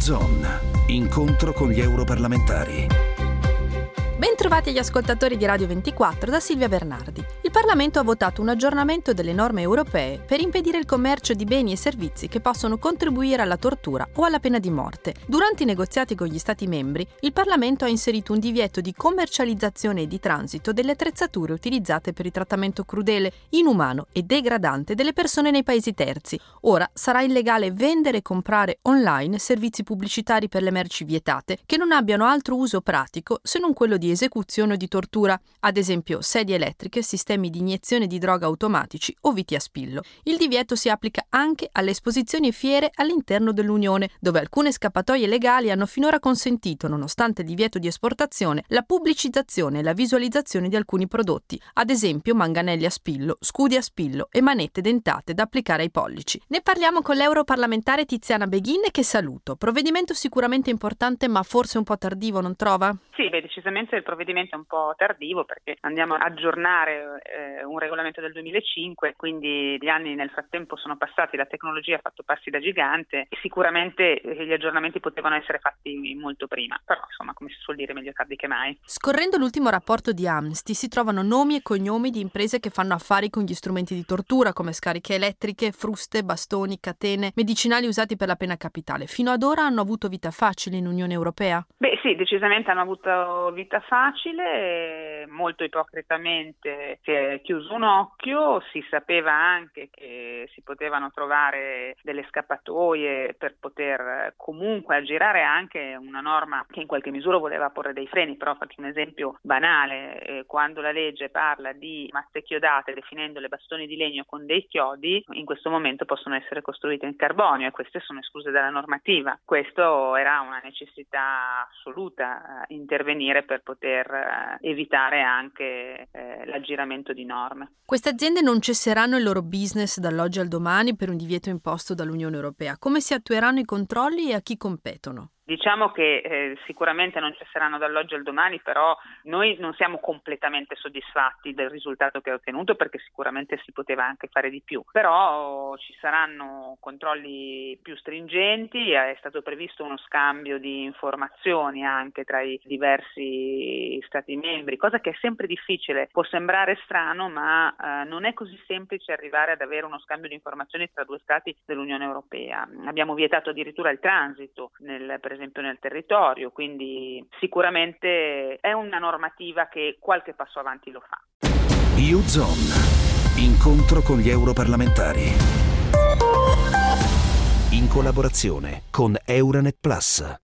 Zone, incontro con gli europarlamentari. Bentrovati agli ascoltatori di Radio 24 da Silvia Bernardi. Il Parlamento ha votato un aggiornamento delle norme europee per impedire il commercio di beni e servizi che possono contribuire alla tortura o alla pena di morte. Durante i negoziati con gli Stati membri, il Parlamento ha inserito un divieto di commercializzazione e di transito delle attrezzature utilizzate per il trattamento crudele, inumano e degradante delle persone nei paesi terzi. Ora sarà illegale vendere e comprare online servizi pubblicitari per le merci vietate che non abbiano altro uso pratico se non quello di esecuzione o di tortura, ad esempio sedie elettriche, sistemi di iniezione di droga automatici o viti a spillo. Il divieto si applica anche alle esposizioni fiere all'interno dell'Unione, dove alcune scappatoie legali hanno finora consentito, nonostante il divieto di esportazione, la pubblicizzazione e la visualizzazione di alcuni prodotti, ad esempio manganelli a spillo, scudi a spillo e manette dentate da applicare ai pollici. Ne parliamo con l'europarlamentare Tiziana Beghin che saluto. Provvedimento sicuramente importante ma forse un po' tardivo, non trova? Sì, beh, decisamente il provvedimento è un po' tardivo perché andiamo a aggiornare eh, un regolamento del 2005, quindi gli anni nel frattempo sono passati, la tecnologia ha fatto passi da gigante e sicuramente eh, gli aggiornamenti potevano essere fatti molto prima, però insomma come si suol dire meglio tardi che mai. Scorrendo l'ultimo rapporto di Amnesty si trovano nomi e cognomi di imprese che fanno affari con gli strumenti di tortura come scariche elettriche, fruste, bastoni, catene, medicinali usati per la pena capitale. Fino ad ora hanno avuto vita facile in Unione Europea? Beh sì, decisamente hanno avuto vita facile, molto ipocritamente si è chiuso un occhio, si sapeva anche che si potevano trovare delle scappatoie per poter comunque aggirare anche una norma che in qualche misura voleva porre dei freni, però faccio un esempio banale, eh, quando la legge parla di masse chiodate definendole bastoni di legno con dei chiodi, in questo momento possono essere costruite in carbonio e queste sono escluse dalla normativa. Questo era una necessità assoluta, eh, intervenire per poter eh, evitare anche eh, l'aggiramento di norme. Queste aziende non cesseranno il loro business dall'oggi al domani per un divieto imposto dall'Unione Europea. Come si attueranno i controlli e a chi competono? Diciamo che eh, sicuramente non cesseranno dall'oggi al domani, però noi non siamo completamente soddisfatti del risultato che ha ottenuto perché sicuramente si poteva anche fare di più. Però ci saranno controlli più stringenti, è stato previsto uno scambio di informazioni anche tra i diversi Stati membri, cosa che è sempre difficile, può sembrare strano, ma eh, non è così semplice arrivare ad avere uno scambio di informazioni tra due Stati dell'Unione Europea. Abbiamo vietato addirittura il transito nel presente esempio nel territorio, quindi sicuramente è una normativa che qualche passo avanti lo fa. UZON, incontro con gli europarlamentari. In collaborazione con Euronet Plus.